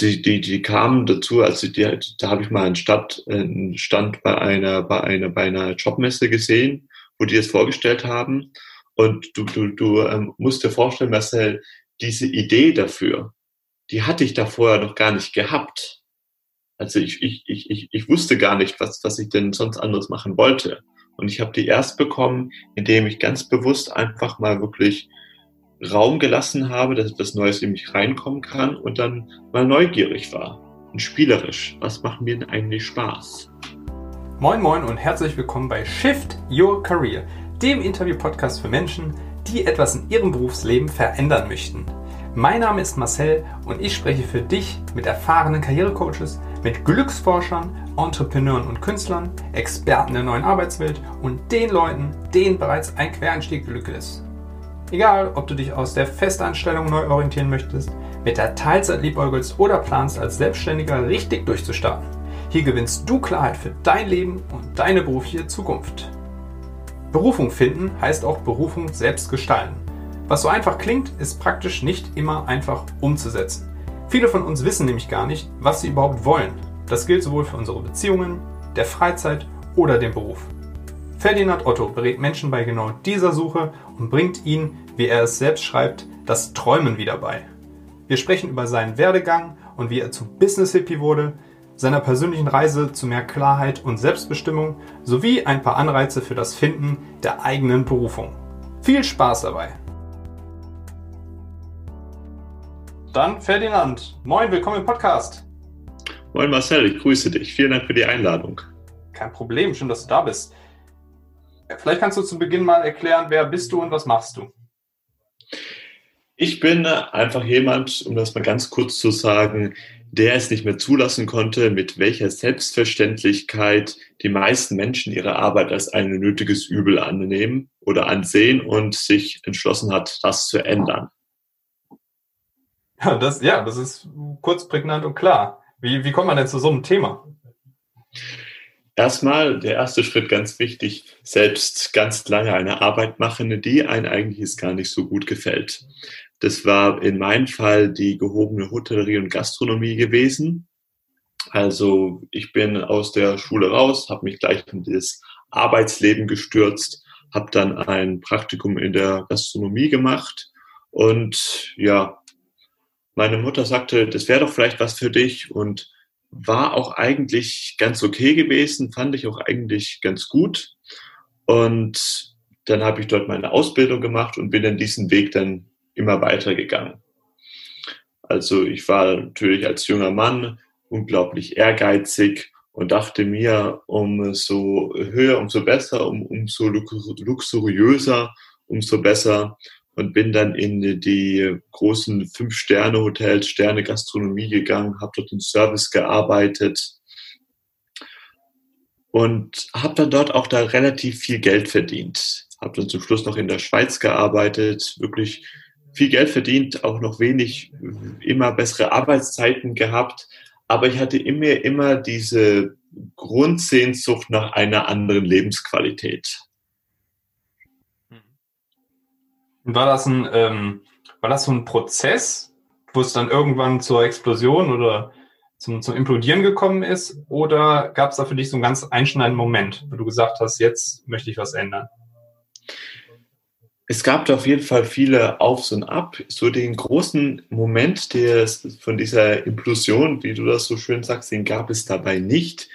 die, die, die kamen dazu, also die, da habe ich mal einen, Stadt, einen Stand bei einer, bei einer, bei einer Jobmesse gesehen, wo die das vorgestellt haben. Und du, du, du ähm, musst dir vorstellen, Marcel, diese Idee dafür, die hatte ich da vorher noch gar nicht gehabt. Also ich, ich, ich, ich, ich wusste gar nicht, was, was ich denn sonst anderes machen wollte. Und ich habe die erst bekommen, indem ich ganz bewusst einfach mal wirklich Raum gelassen habe, dass etwas Neues in mich reinkommen kann und dann mal neugierig war und spielerisch. Was macht mir denn eigentlich Spaß? Moin Moin und herzlich willkommen bei Shift Your Career, dem Interview-Podcast für Menschen, die etwas in ihrem Berufsleben verändern möchten. Mein Name ist Marcel und ich spreche für dich mit erfahrenen Karrierecoaches, mit Glücksforschern, Entrepreneuren und Künstlern, Experten der neuen Arbeitswelt und den Leuten, denen bereits ein Quereinstieg glücklich ist. Egal, ob du dich aus der Festanstellung neu orientieren möchtest, mit der Teilzeit liebäugelst oder planst, als Selbstständiger richtig durchzustarten. Hier gewinnst du Klarheit für dein Leben und deine berufliche Zukunft. Berufung finden heißt auch Berufung selbst gestalten. Was so einfach klingt, ist praktisch nicht immer einfach umzusetzen. Viele von uns wissen nämlich gar nicht, was sie überhaupt wollen. Das gilt sowohl für unsere Beziehungen, der Freizeit oder den Beruf. Ferdinand Otto berät Menschen bei genau dieser Suche und bringt ihnen, wie er es selbst schreibt, das Träumen wieder bei. Wir sprechen über seinen Werdegang und wie er zu Business Hippie wurde, seiner persönlichen Reise zu mehr Klarheit und Selbstbestimmung sowie ein paar Anreize für das Finden der eigenen Berufung. Viel Spaß dabei! Dann Ferdinand. Moin, willkommen im Podcast. Moin Marcel, ich grüße dich. Vielen Dank für die Einladung. Kein Problem, schön, dass du da bist. Vielleicht kannst du zu Beginn mal erklären, wer bist du und was machst du? Ich bin einfach jemand, um das mal ganz kurz zu sagen, der es nicht mehr zulassen konnte, mit welcher Selbstverständlichkeit die meisten Menschen ihre Arbeit als ein nötiges Übel annehmen oder ansehen und sich entschlossen hat, das zu ändern. Ja, das, ja, das ist kurz, prägnant und klar. Wie, wie kommt man denn zu so einem Thema? Erstmal der erste Schritt ganz wichtig, selbst ganz lange eine Arbeit machen, die einem eigentlich gar nicht so gut gefällt. Das war in meinem Fall die gehobene Hotellerie und Gastronomie gewesen. Also ich bin aus der Schule raus, habe mich gleich in das Arbeitsleben gestürzt, habe dann ein Praktikum in der Gastronomie gemacht und ja, meine Mutter sagte, das wäre doch vielleicht was für dich und war auch eigentlich ganz okay gewesen, fand ich auch eigentlich ganz gut. Und dann habe ich dort meine Ausbildung gemacht und bin dann diesen Weg dann immer weitergegangen. Also ich war natürlich als junger Mann unglaublich ehrgeizig und dachte mir, umso höher, umso besser, um, umso luxuriöser, umso besser und bin dann in die großen Fünf-Sterne-Hotels, Sterne-Gastronomie gegangen, habe dort im Service gearbeitet und habe dann dort auch da relativ viel Geld verdient. Habe dann zum Schluss noch in der Schweiz gearbeitet, wirklich viel Geld verdient, auch noch wenig, immer bessere Arbeitszeiten gehabt. Aber ich hatte immer, immer diese Grundsehnsucht nach einer anderen Lebensqualität. War das ein, ähm, war das so ein Prozess, wo es dann irgendwann zur Explosion oder zum, zum Implodieren gekommen ist? Oder gab es da für dich so einen ganz einschneidenden Moment, wo du gesagt hast, jetzt möchte ich was ändern? Es gab da auf jeden Fall viele Aufs und Ab. So den großen Moment des, von dieser Implosion, wie du das so schön sagst, den gab es dabei nicht.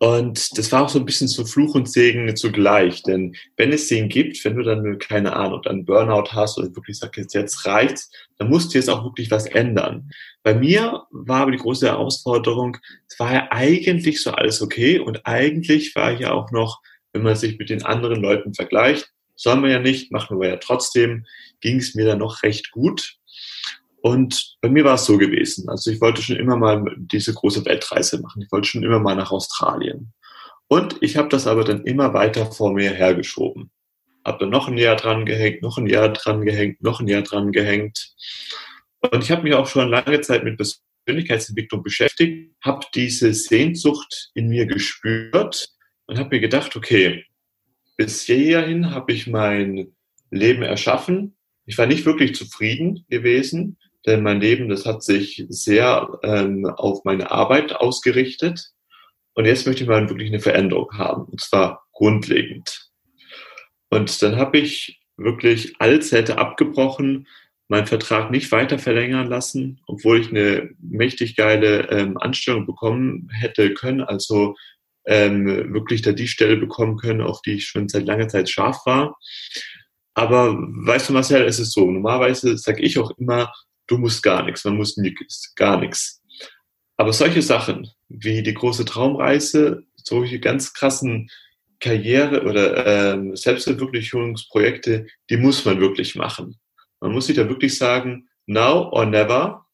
Und das war auch so ein bisschen so Fluch und Segen zugleich. Denn wenn es den gibt, wenn du dann, keine Ahnung, dann Burnout hast oder wirklich sagst, jetzt reicht's, dann musst du jetzt auch wirklich was ändern. Bei mir war aber die große Herausforderung, es war ja eigentlich so alles okay und eigentlich war ich ja auch noch, wenn man sich mit den anderen Leuten vergleicht, sollen wir ja nicht, machen wir ja trotzdem, ging es mir dann noch recht gut. Und bei mir war es so gewesen. Also ich wollte schon immer mal diese große Weltreise machen. Ich wollte schon immer mal nach Australien. Und ich habe das aber dann immer weiter vor mir hergeschoben. Habe dann noch ein Jahr dran gehängt, noch ein Jahr dran gehängt, noch ein Jahr dran gehängt. Und ich habe mich auch schon lange Zeit mit Persönlichkeitsentwicklung beschäftigt, habe diese Sehnsucht in mir gespürt und habe mir gedacht, okay, bis hierhin habe ich mein Leben erschaffen. Ich war nicht wirklich zufrieden gewesen denn mein Leben, das hat sich sehr ähm, auf meine Arbeit ausgerichtet. Und jetzt möchte ich mal wirklich eine Veränderung haben, und zwar grundlegend. Und dann habe ich wirklich alles hätte abgebrochen, meinen Vertrag nicht weiter verlängern lassen, obwohl ich eine mächtig geile ähm, Anstellung bekommen hätte können, also ähm, wirklich da die Stelle bekommen können, auf die ich schon seit langer Zeit scharf war. Aber weißt du, Marcel, es ist so, normalerweise sage ich auch immer, du musst gar nichts, man muss nichts, gar nichts. Aber solche Sachen wie die große Traumreise, solche ganz krassen Karriere- oder ähm, Selbstverwirklichungsprojekte, die muss man wirklich machen. Man muss sich da wirklich sagen, now or never.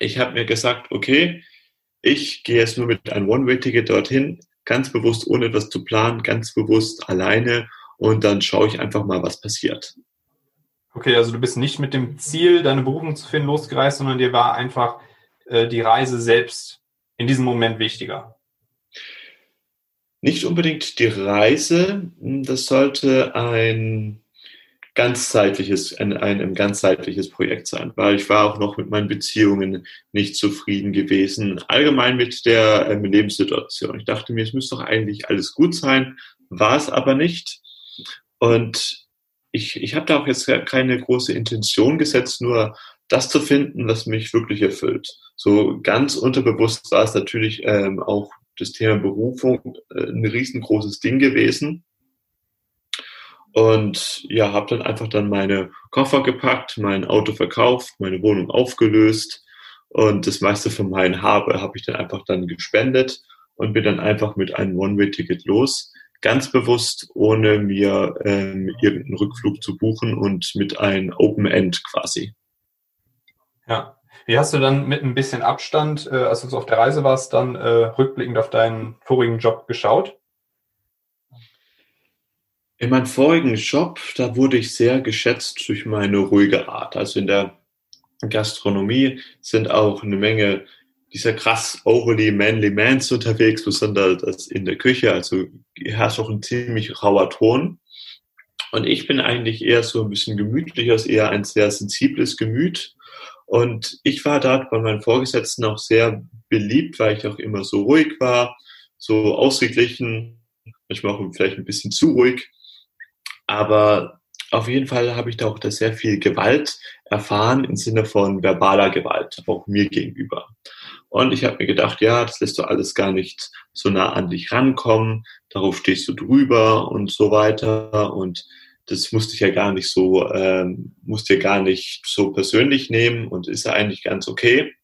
Ich habe mir gesagt, okay, ich gehe jetzt nur mit einem One-Way-Ticket dorthin, ganz bewusst, ohne etwas zu planen, ganz bewusst alleine und dann schaue ich einfach mal, was passiert. Okay, also du bist nicht mit dem Ziel, deine Berufung zu finden, losgereist, sondern dir war einfach äh, die Reise selbst in diesem Moment wichtiger. Nicht unbedingt die Reise, das sollte ein ganzzeitliches, ein, ein, ein ganzzeitliches Projekt sein, weil ich war auch noch mit meinen Beziehungen nicht zufrieden gewesen, allgemein mit der ähm, Lebenssituation. Ich dachte mir, es müsste doch eigentlich alles gut sein, war es aber nicht. Und ich, ich habe da auch jetzt keine große Intention gesetzt, nur das zu finden, was mich wirklich erfüllt. So ganz unterbewusst war es natürlich ähm, auch das Thema Berufung äh, ein riesengroßes Ding gewesen. Und ja, habe dann einfach dann meine Koffer gepackt, mein Auto verkauft, meine Wohnung aufgelöst und das meiste von meinen Habe habe ich dann einfach dann gespendet und bin dann einfach mit einem One-Way-Ticket los, ganz bewusst, ohne mir ähm, irgendeinen Rückflug zu buchen und mit einem Open End quasi. Ja. Wie hast du dann mit ein bisschen Abstand, äh, als du auf der Reise warst, dann äh, rückblickend auf deinen vorigen Job geschaut? In meinem vorigen Job, da wurde ich sehr geschätzt durch meine ruhige Art. Also in der Gastronomie sind auch eine Menge dieser krass overly manly mans unterwegs, besonders in der Küche. Also herrscht auch ein ziemlich rauer Ton. Und ich bin eigentlich eher so ein bisschen gemütlicher, eher ein sehr sensibles Gemüt. Und ich war dort bei meinen Vorgesetzten auch sehr beliebt, weil ich auch immer so ruhig war, so ausgeglichen, manchmal auch vielleicht ein bisschen zu ruhig. Aber auf jeden Fall habe ich da auch da sehr viel Gewalt erfahren im Sinne von verbaler Gewalt, auch mir gegenüber. Und ich habe mir gedacht, ja, das lässt du alles gar nicht so nah an dich rankommen, darauf stehst du drüber und so weiter. Und das musste ich ja gar nicht so, ähm, musste ja gar nicht so persönlich nehmen und ist ja eigentlich ganz okay.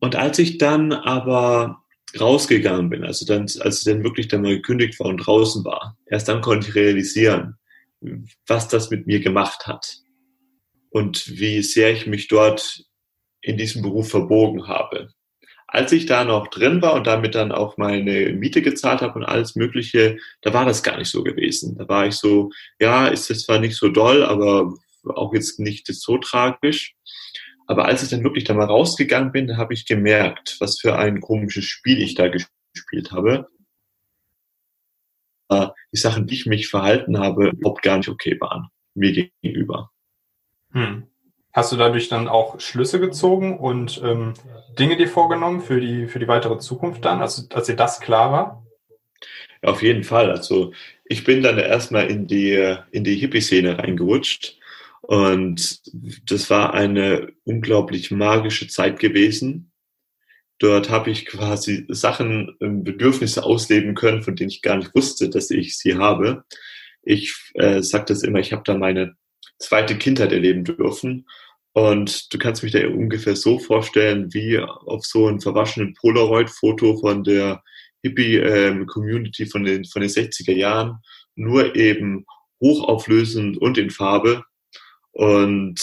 Und als ich dann aber rausgegangen bin, also dann, als ich dann wirklich dann mal gekündigt war und draußen war, erst dann konnte ich realisieren, was das mit mir gemacht hat und wie sehr ich mich dort in diesem Beruf verbogen habe. Als ich da noch drin war und damit dann auch meine Miete gezahlt habe und alles Mögliche, da war das gar nicht so gewesen. Da war ich so, ja, ist jetzt zwar nicht so doll, aber auch jetzt nicht so tragisch. Aber als ich dann wirklich da mal rausgegangen bin, habe ich gemerkt, was für ein komisches Spiel ich da gespielt habe. Äh, die Sachen, die ich mich verhalten habe, überhaupt gar nicht okay waren, mir gegenüber. Hm. Hast du dadurch dann auch Schlüsse gezogen und ähm, Dinge dir vorgenommen für die, für die weitere Zukunft dann, also als dir das klar war? Ja, auf jeden Fall. Also ich bin dann erstmal in die, in die Hippie-Szene reingerutscht und das war eine unglaublich magische Zeit gewesen. Dort habe ich quasi Sachen, ähm, Bedürfnisse ausleben können, von denen ich gar nicht wusste, dass ich sie habe. Ich äh, sage das immer, ich habe da meine zweite Kindheit erleben dürfen. Und du kannst mich da ungefähr so vorstellen, wie auf so einem verwaschenen Polaroid-Foto von der Hippie-Community ähm, von, den, von den 60er Jahren, nur eben hochauflösend und in Farbe. Und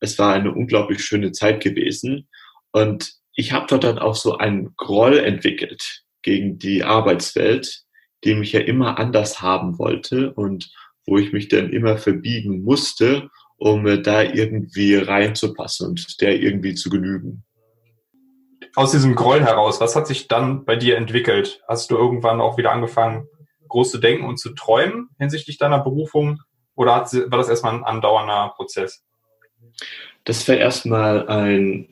es war eine unglaublich schöne Zeit gewesen. Und ich habe dort dann auch so einen Groll entwickelt gegen die Arbeitswelt, die mich ja immer anders haben wollte und wo ich mich dann immer verbiegen musste, um äh, da irgendwie reinzupassen und der irgendwie zu genügen. Aus diesem Groll heraus, was hat sich dann bei dir entwickelt? Hast du irgendwann auch wieder angefangen, groß zu denken und zu träumen hinsichtlich deiner Berufung? Oder war das erstmal ein andauernder Prozess? Das war erstmal ein,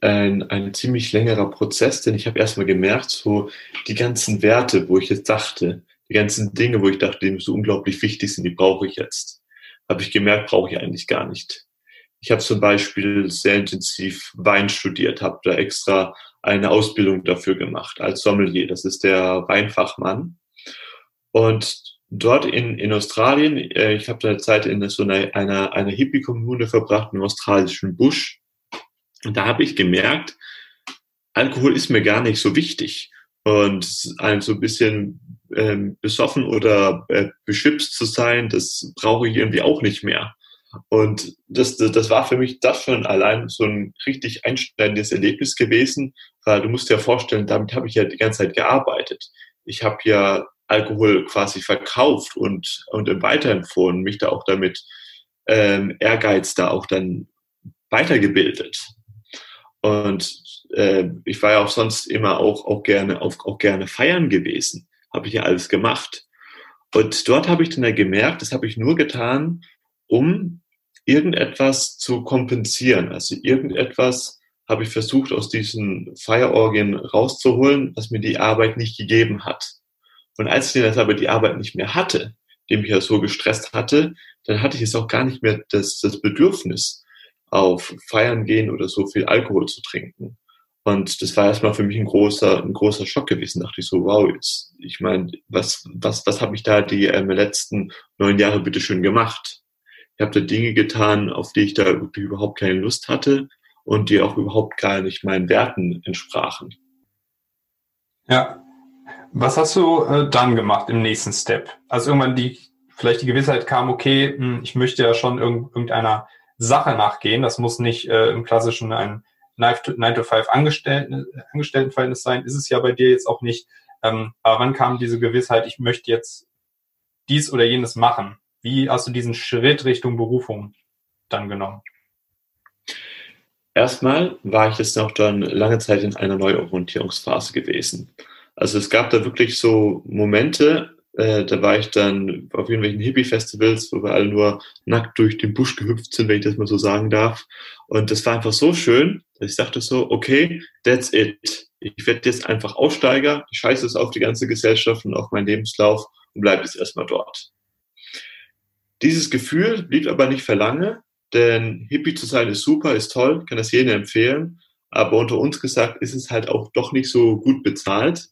ein, ein ziemlich längerer Prozess, denn ich habe erstmal gemerkt, so die ganzen Werte, wo ich jetzt dachte, die ganzen Dinge, wo ich dachte, die so unglaublich wichtig sind, die brauche ich jetzt. Habe ich gemerkt, brauche ich eigentlich gar nicht. Ich habe zum Beispiel sehr intensiv Wein studiert, habe da extra eine Ausbildung dafür gemacht als Sommelier. Das ist der Weinfachmann. Und dort in, in Australien, äh, ich habe da Zeit in so einer, einer, einer Hippie-Kommune verbracht im australischen Busch. Und da habe ich gemerkt, Alkohol ist mir gar nicht so wichtig. Und ein so ein bisschen ähm, besoffen oder äh, beschipst zu sein, das brauche ich irgendwie auch nicht mehr. Und das, das war für mich das schon allein so ein richtig einschneidendes Erlebnis gewesen, weil du musst dir vorstellen, damit habe ich ja die ganze Zeit gearbeitet. Ich habe ja Alkohol quasi verkauft und, und weiterempfohlen, mich da auch damit ähm, Ehrgeiz da auch dann weitergebildet. Und äh, ich war ja auch sonst immer auch, auch gerne auch, auch gerne feiern gewesen. Habe ich ja alles gemacht. Und dort habe ich dann ja gemerkt, das habe ich nur getan, um irgendetwas zu kompensieren. Also irgendetwas habe ich versucht, aus diesen Feierorgien rauszuholen, was mir die Arbeit nicht gegeben hat. Und als ich dann aber die Arbeit nicht mehr hatte, die mich ja so gestresst hatte, dann hatte ich es auch gar nicht mehr das, das Bedürfnis, auf Feiern gehen oder so viel Alkohol zu trinken. Und das war erstmal für mich ein großer, ein großer Schock gewesen. Da dachte ich so, wow, jetzt, ich meine, was, was, was habe ich da die ähm, letzten neun Jahre bitte schön gemacht? Ich habe da Dinge getan, auf die ich da überhaupt keine Lust hatte und die auch überhaupt gar nicht meinen Werten entsprachen. Ja. Was hast du äh, dann gemacht im nächsten Step? Also irgendwann die, vielleicht die Gewissheit kam, okay, hm, ich möchte ja schon irg irgendeiner Sache nachgehen. Das muss nicht äh, im klassischen ein 9-to-5 Angestellten, Angestelltenverhältnis sein. Ist es ja bei dir jetzt auch nicht. Ähm, aber wann kam diese Gewissheit, ich möchte jetzt dies oder jenes machen? Wie hast du diesen Schritt Richtung Berufung dann genommen? Erstmal war ich jetzt noch dann lange Zeit in einer Neuorientierungsphase gewesen. Also es gab da wirklich so Momente, äh, da war ich dann auf irgendwelchen Hippie-Festivals, wo wir alle nur nackt durch den Busch gehüpft sind, wenn ich das mal so sagen darf. Und das war einfach so schön, dass ich dachte so, okay, that's it. Ich werde jetzt einfach Aussteiger, ich scheiße es auf die ganze Gesellschaft und auf meinen Lebenslauf und bleibe jetzt erstmal dort. Dieses Gefühl blieb aber nicht für lange, denn Hippie zu sein ist super, ist toll, kann das jedem empfehlen. Aber unter uns gesagt ist es halt auch doch nicht so gut bezahlt.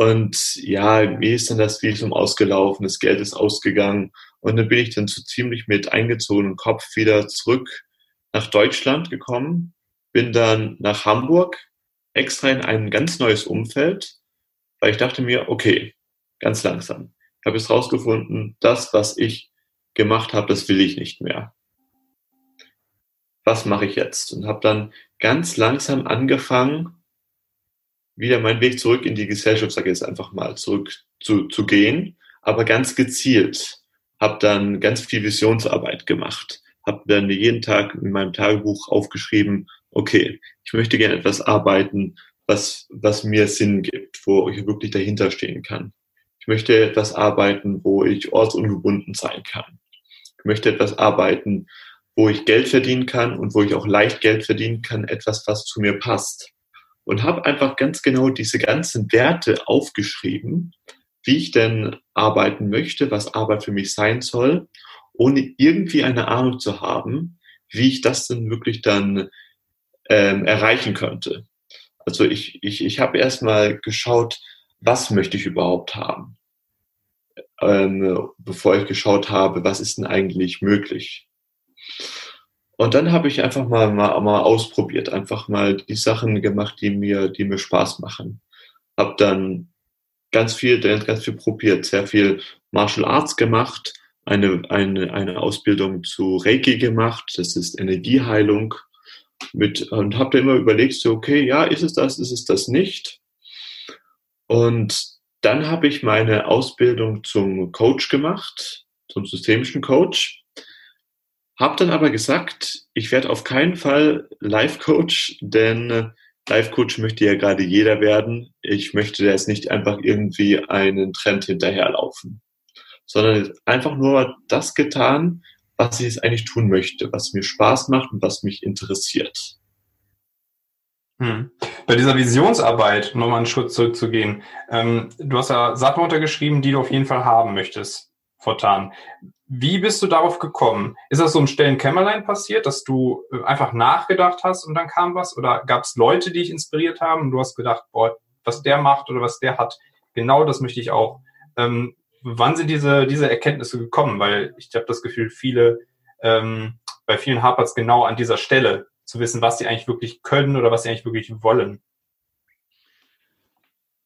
Und ja, mir ist dann das Visum ausgelaufen, das Geld ist ausgegangen. Und dann bin ich dann so ziemlich mit eingezogenem Kopf wieder zurück nach Deutschland gekommen, bin dann nach Hamburg, extra in ein ganz neues Umfeld, weil ich dachte mir, okay, ganz langsam. Ich habe es rausgefunden, das, was ich gemacht habe, das will ich nicht mehr. Was mache ich jetzt? Und habe dann ganz langsam angefangen, wieder meinen Weg zurück in die Gesellschaft, sage ich jetzt einfach mal, zurück zu, zu gehen, aber ganz gezielt. Habe dann ganz viel Visionsarbeit gemacht. Habe dann jeden Tag in meinem Tagebuch aufgeschrieben, okay, ich möchte gerne etwas arbeiten, was, was mir Sinn gibt, wo ich wirklich dahinter stehen kann. Ich möchte etwas arbeiten, wo ich ortsungebunden sein kann. Ich möchte etwas arbeiten, wo ich Geld verdienen kann und wo ich auch leicht Geld verdienen kann, etwas, was zu mir passt. Und habe einfach ganz genau diese ganzen Werte aufgeschrieben, wie ich denn arbeiten möchte, was Arbeit für mich sein soll, ohne irgendwie eine Ahnung zu haben, wie ich das denn wirklich dann ähm, erreichen könnte. Also ich, ich, ich habe erstmal geschaut, was möchte ich überhaupt haben ähm, bevor ich geschaut habe, was ist denn eigentlich möglich. Und dann habe ich einfach mal, mal, mal ausprobiert, einfach mal die Sachen gemacht, die mir, die mir Spaß machen. Hab dann ganz viel, ganz viel probiert, sehr viel Martial Arts gemacht, eine, eine, eine Ausbildung zu Reiki gemacht, das ist Energieheilung mit, und habe dann immer überlegt, so, okay, ja, ist es das, ist es das nicht? Und dann habe ich meine Ausbildung zum Coach gemacht, zum systemischen Coach. Habe dann aber gesagt, ich werde auf keinen Fall Life-Coach, denn Life-Coach möchte ja gerade jeder werden. Ich möchte jetzt nicht einfach irgendwie einen Trend hinterherlaufen, sondern einfach nur das getan, was ich jetzt eigentlich tun möchte, was mir Spaß macht und was mich interessiert. Hm. Bei dieser Visionsarbeit, nochmal einen Schritt zurückzugehen, ähm, du hast ja Sachen untergeschrieben, die du auf jeden Fall haben möchtest, fortan. Wie bist du darauf gekommen? Ist das so im stillen Kämmerlein passiert, dass du äh, einfach nachgedacht hast und dann kam was? Oder gab es Leute, die dich inspiriert haben und du hast gedacht, boah, was der macht oder was der hat, genau das möchte ich auch. Ähm, wann sind diese, diese Erkenntnisse gekommen? Weil ich habe das Gefühl, viele, ähm, bei vielen hapert es genau an dieser Stelle, zu wissen, was sie eigentlich wirklich können oder was sie eigentlich wirklich wollen.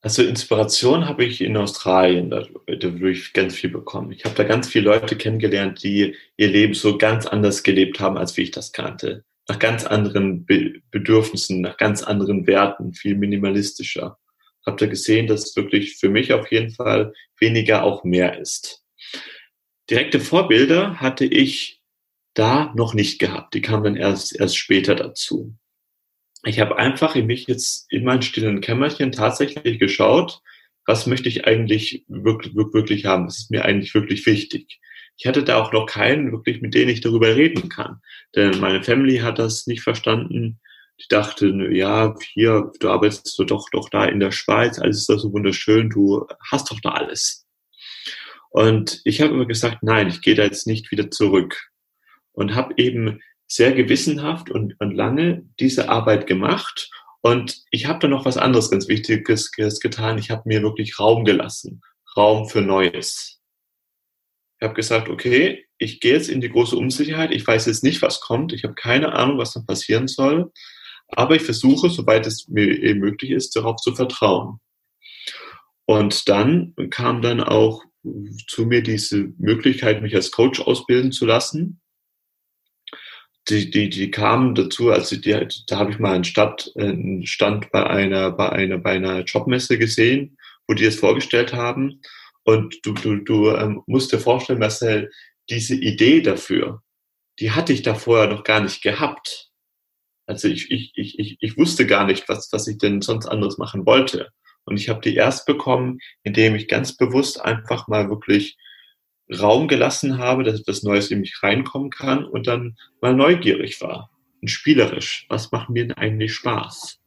Also Inspiration habe ich in Australien dadurch ganz viel bekommen. Ich habe da ganz viele Leute kennengelernt, die ihr Leben so ganz anders gelebt haben, als wie ich das kannte. Nach ganz anderen Be Bedürfnissen, nach ganz anderen Werten, viel minimalistischer. Habt ihr gesehen, dass wirklich für mich auf jeden Fall weniger auch mehr ist. Direkte Vorbilder hatte ich da noch nicht gehabt. Die kamen dann erst, erst später dazu. Ich habe einfach in mich jetzt in mein stillen Kämmerchen tatsächlich geschaut, was möchte ich eigentlich wirklich, wirklich haben? Was ist mir eigentlich wirklich wichtig? Ich hatte da auch noch keinen wirklich, mit dem ich darüber reden kann. Denn meine Family hat das nicht verstanden. Die dachte, ja, hier, du arbeitest doch, doch da in der Schweiz, alles ist da so wunderschön, du hast doch da alles. Und ich habe immer gesagt, nein, ich gehe da jetzt nicht wieder zurück und habe eben sehr gewissenhaft und, und lange diese Arbeit gemacht. Und ich habe da noch was anderes ganz Wichtiges getan. Ich habe mir wirklich Raum gelassen, Raum für Neues. Ich habe gesagt, okay, ich gehe jetzt in die große Unsicherheit. Ich weiß jetzt nicht, was kommt. Ich habe keine Ahnung, was dann passieren soll. Aber ich versuche, soweit es mir eben möglich ist, darauf zu vertrauen. Und dann kam dann auch zu mir diese Möglichkeit, mich als Coach ausbilden zu lassen die, die, die kamen dazu, also die, da habe ich mal einen, Stadt, einen Stand bei einer, bei einer, bei einer Jobmesse gesehen, wo die das vorgestellt haben. Und du, du, du ähm, musst dir vorstellen, Marcel, diese Idee dafür, die hatte ich da vorher noch gar nicht gehabt. Also ich, ich, ich, ich, ich wusste gar nicht, was, was ich denn sonst anderes machen wollte. Und ich habe die erst bekommen, indem ich ganz bewusst einfach mal wirklich Raum gelassen habe, dass etwas Neues in mich reinkommen kann und dann mal neugierig war und spielerisch. Was macht mir denn eigentlich Spaß?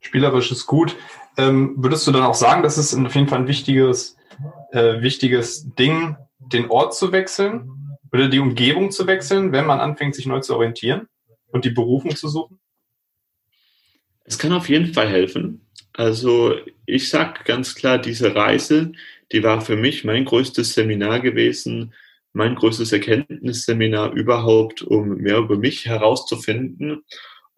Spielerisch ist gut. Ähm, würdest du dann auch sagen, dass es auf jeden Fall ein wichtiges, äh, wichtiges Ding, den Ort zu wechseln oder die Umgebung zu wechseln, wenn man anfängt, sich neu zu orientieren und die Berufung zu suchen? Es kann auf jeden Fall helfen. Also ich sage ganz klar, diese Reise, die war für mich mein größtes Seminar gewesen, mein größtes Erkenntnisseminar überhaupt, um mehr über mich herauszufinden.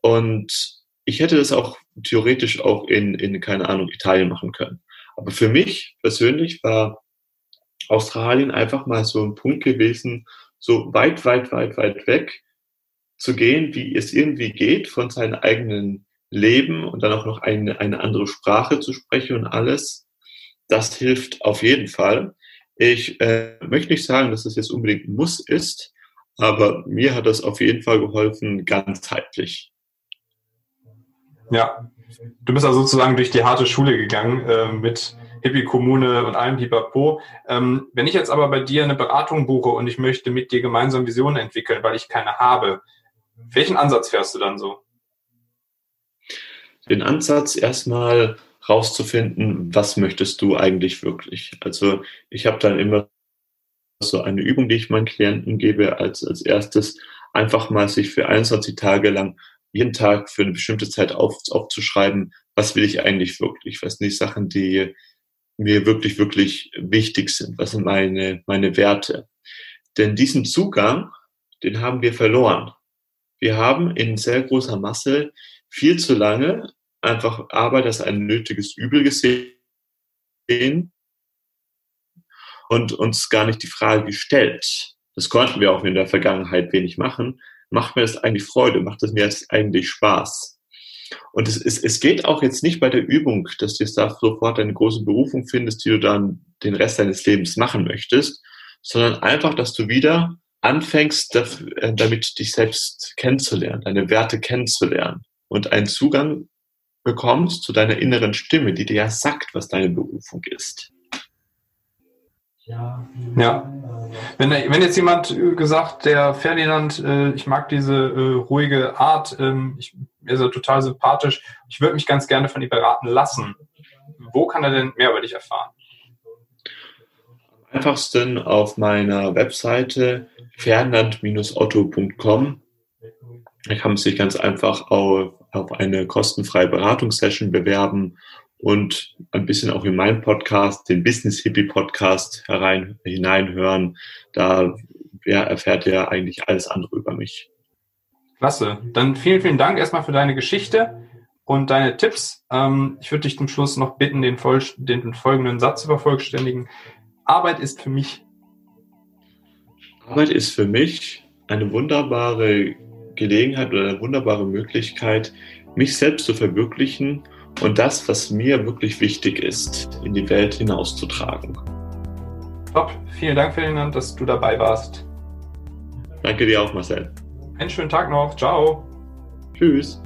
Und ich hätte das auch theoretisch auch in, in keine Ahnung, Italien machen können. Aber für mich persönlich war Australien einfach mal so ein Punkt gewesen, so weit, weit, weit, weit weg zu gehen, wie es irgendwie geht von seinem eigenen Leben und dann auch noch eine, eine andere Sprache zu sprechen und alles. Das hilft auf jeden Fall. Ich äh, möchte nicht sagen, dass es jetzt unbedingt Muss ist, aber mir hat das auf jeden Fall geholfen, ganzheitlich. Ja, du bist also sozusagen durch die harte Schule gegangen äh, mit Hippie-Kommune und allem Pipapo. Ähm, wenn ich jetzt aber bei dir eine Beratung buche und ich möchte mit dir gemeinsam Visionen entwickeln, weil ich keine habe, welchen Ansatz fährst du dann so? Den Ansatz erstmal rauszufinden, was möchtest du eigentlich wirklich. Also ich habe dann immer so eine Übung, die ich meinen Klienten gebe, als, als erstes einfach mal sich für 21 Tage lang jeden Tag für eine bestimmte Zeit auf, aufzuschreiben, was will ich eigentlich wirklich, was sind die Sachen, die mir wirklich, wirklich wichtig sind, was sind meine, meine Werte. Denn diesen Zugang, den haben wir verloren. Wir haben in sehr großer Masse viel zu lange einfach Arbeit als ein nötiges Übel gesehen und uns gar nicht die Frage gestellt. Das konnten wir auch in der Vergangenheit wenig machen. Macht mir das eigentlich Freude? Macht es mir jetzt eigentlich Spaß? Und es, es, es geht auch jetzt nicht bei der Übung, dass du jetzt da sofort eine große Berufung findest, die du dann den Rest deines Lebens machen möchtest, sondern einfach, dass du wieder anfängst, äh, damit dich selbst kennenzulernen, deine Werte kennenzulernen und einen Zugang bekommst zu deiner inneren Stimme, die dir ja sagt, was deine Berufung ist. Ja. Wenn, wenn jetzt jemand gesagt, der Ferdinand, äh, ich mag diese äh, ruhige Art, ähm, ich, mir ist er total sympathisch, ich würde mich ganz gerne von ihm beraten lassen. Wo kann er denn mehr über dich erfahren? Am einfachsten auf meiner Webseite ferdinand-otto.com. Da kann man sich ganz einfach auf, auf eine kostenfreie Beratungssession bewerben und ein bisschen auch in meinen Podcast, den Business Hippie Podcast herein, hineinhören. Da ja, erfährt ihr eigentlich alles andere über mich. Klasse. Dann vielen, vielen Dank erstmal für deine Geschichte und deine Tipps. Ähm, ich würde dich zum Schluss noch bitten, den, den folgenden Satz zu vervollständigen. Arbeit ist für mich. Arbeit ist für mich eine wunderbare Gelegenheit oder eine wunderbare Möglichkeit, mich selbst zu verwirklichen und das, was mir wirklich wichtig ist, in die Welt hinauszutragen. Top. Vielen Dank, Ferdinand, dass du dabei warst. Danke dir auch, Marcel. Einen schönen Tag noch. Ciao. Tschüss.